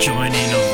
joining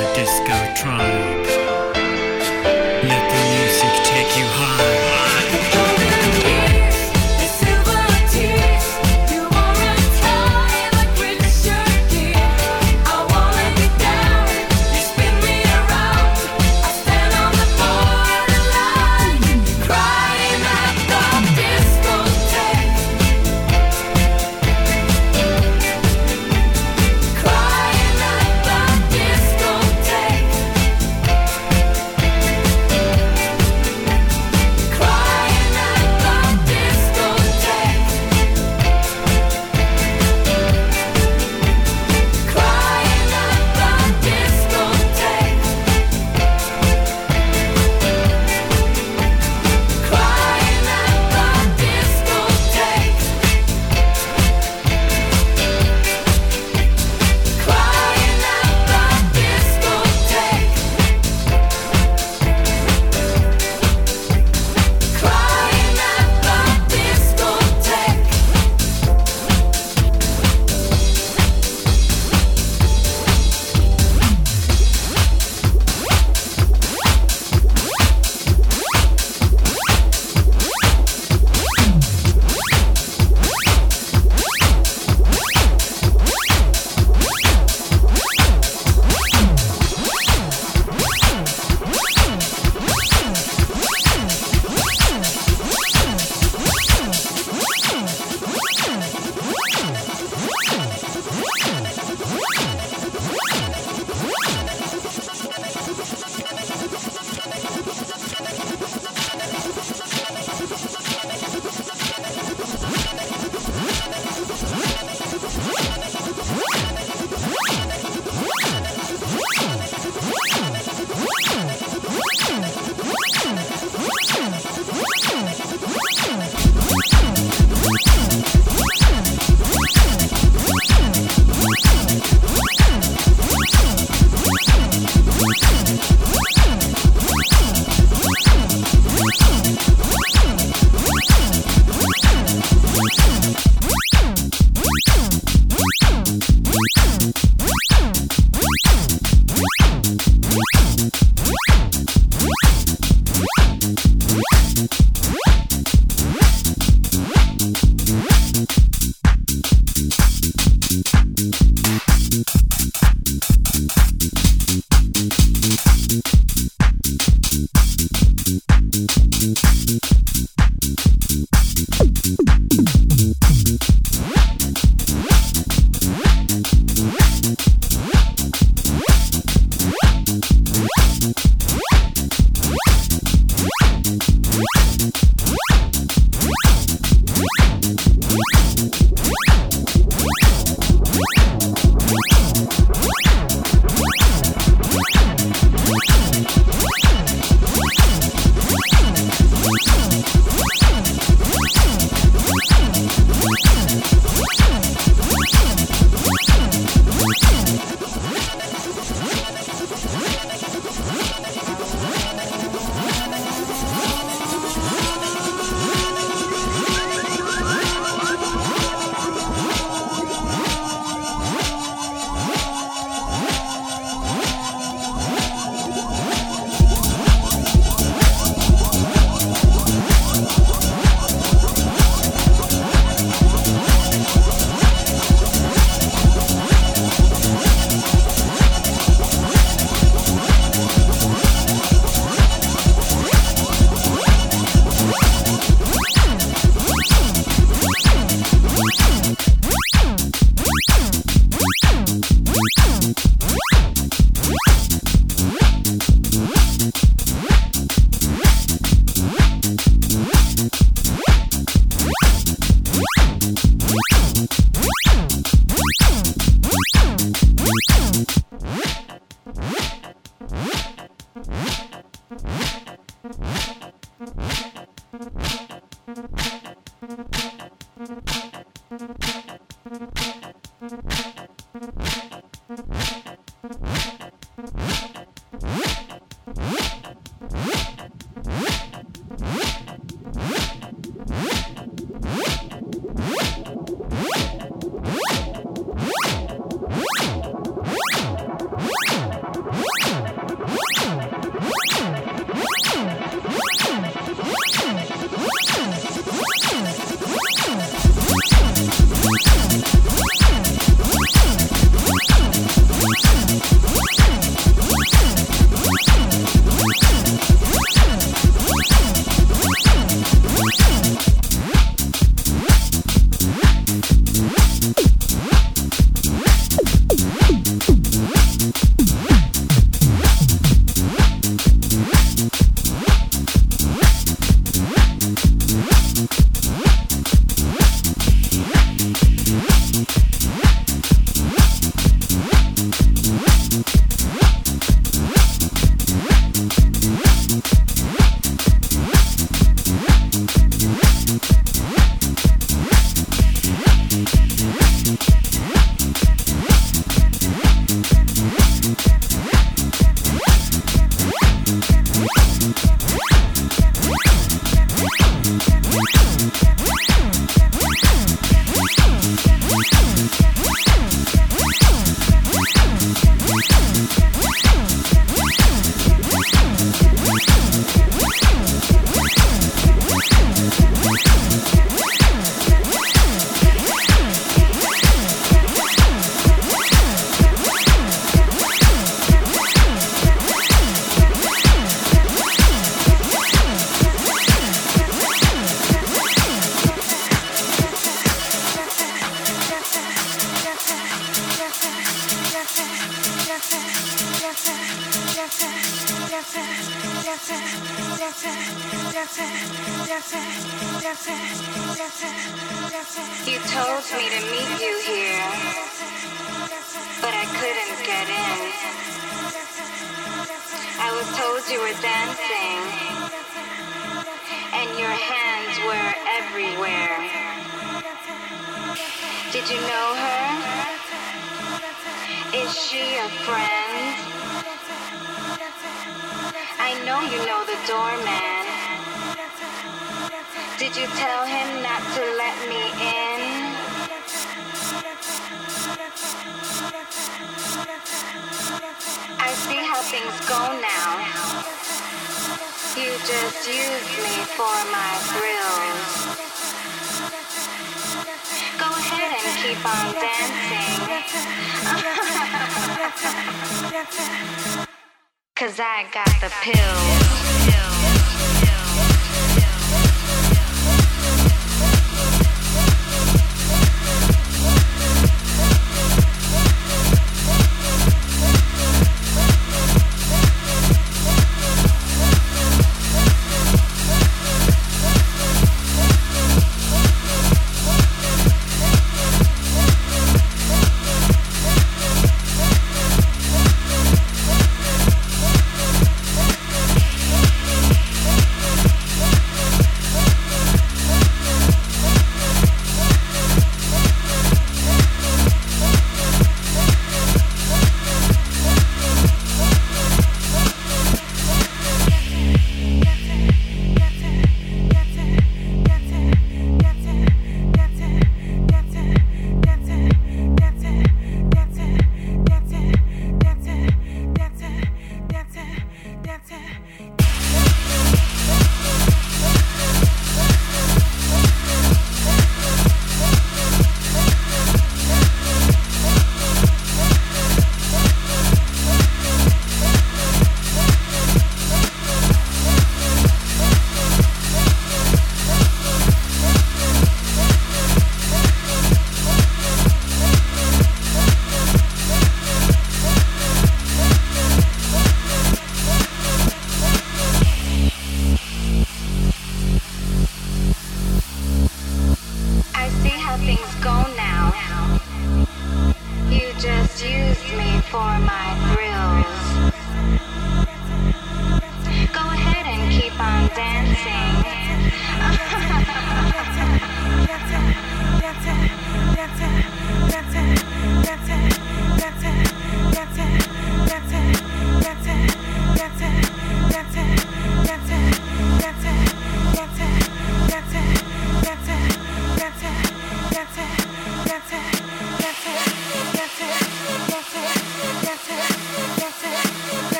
Yeah.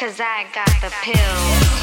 Cause I got the pills.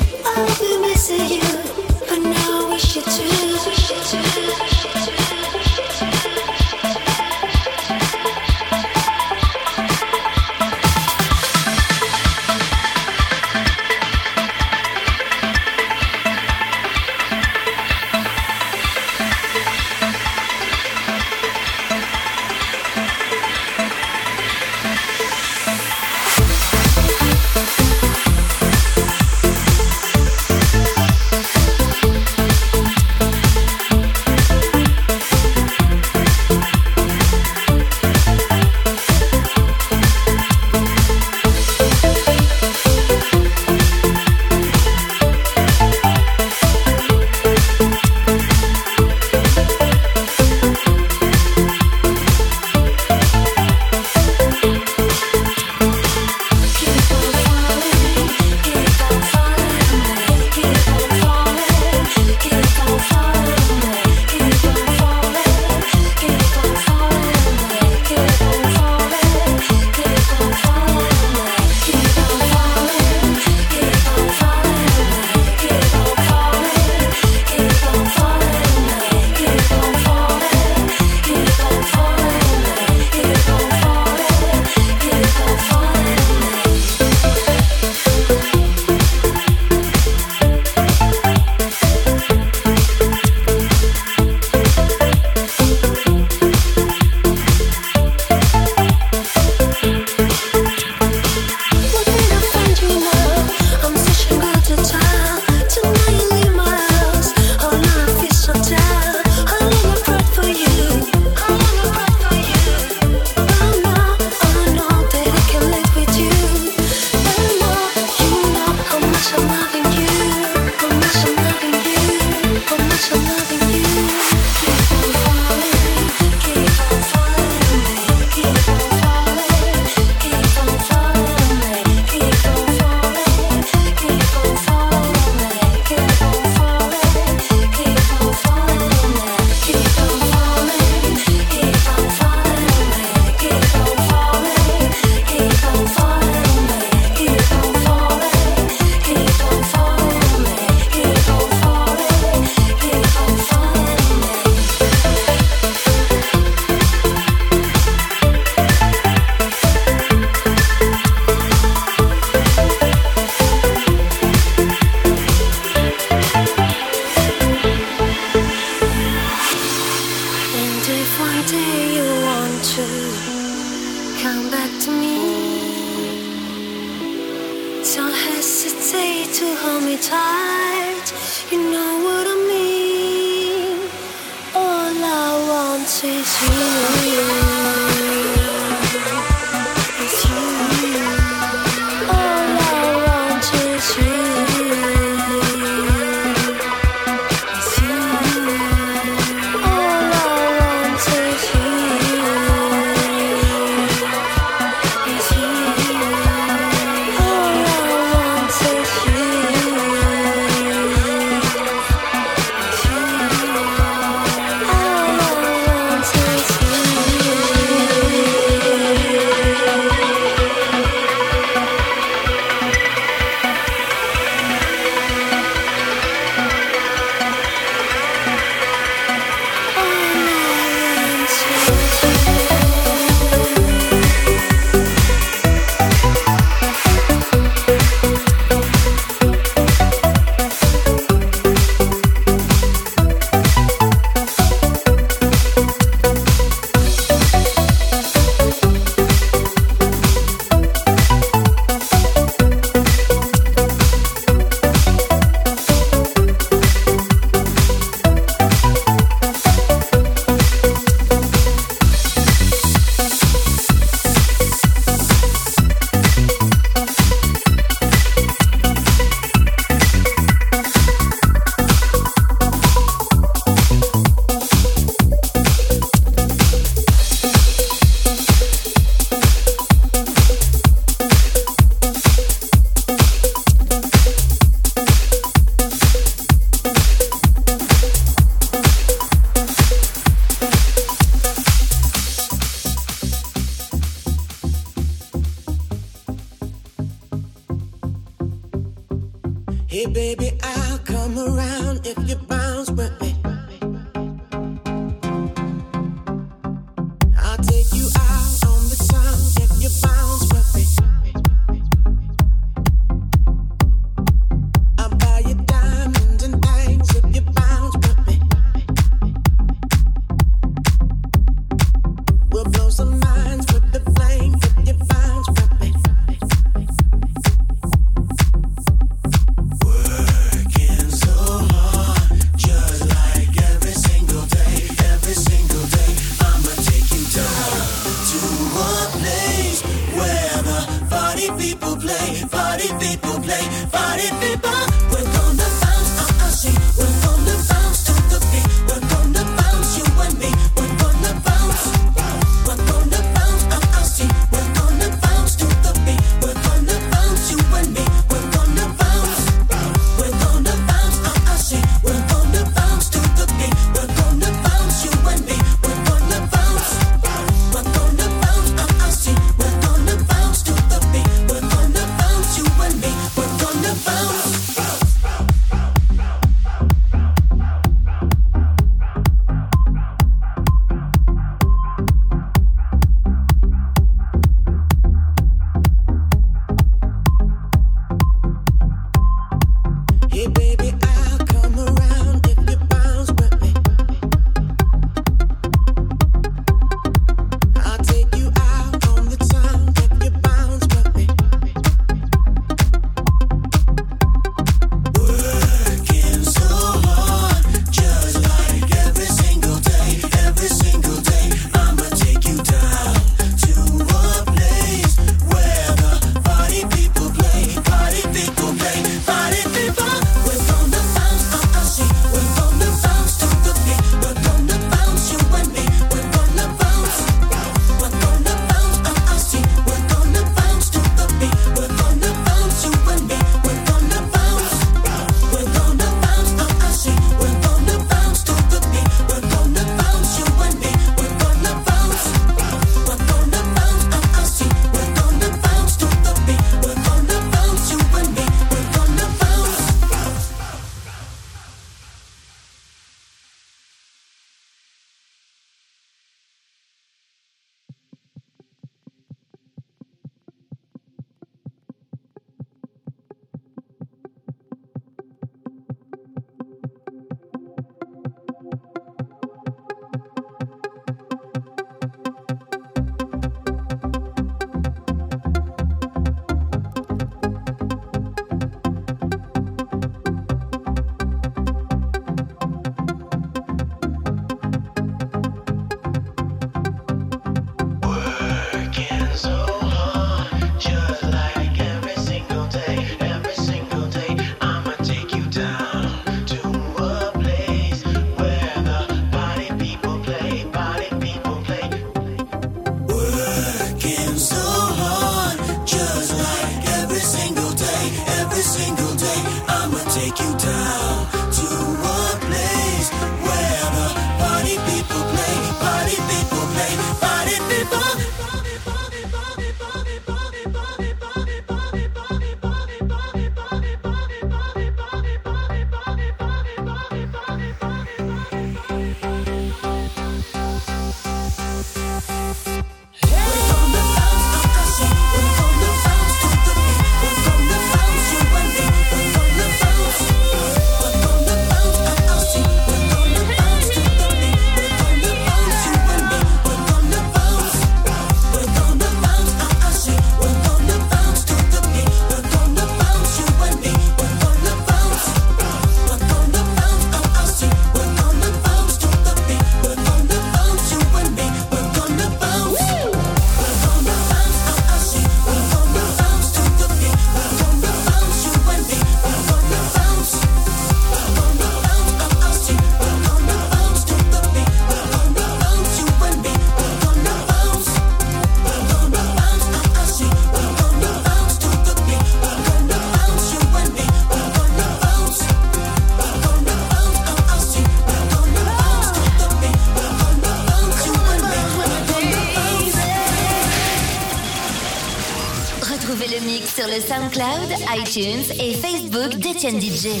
SoundCloud, iTunes et Facebook d'Etienne DJ.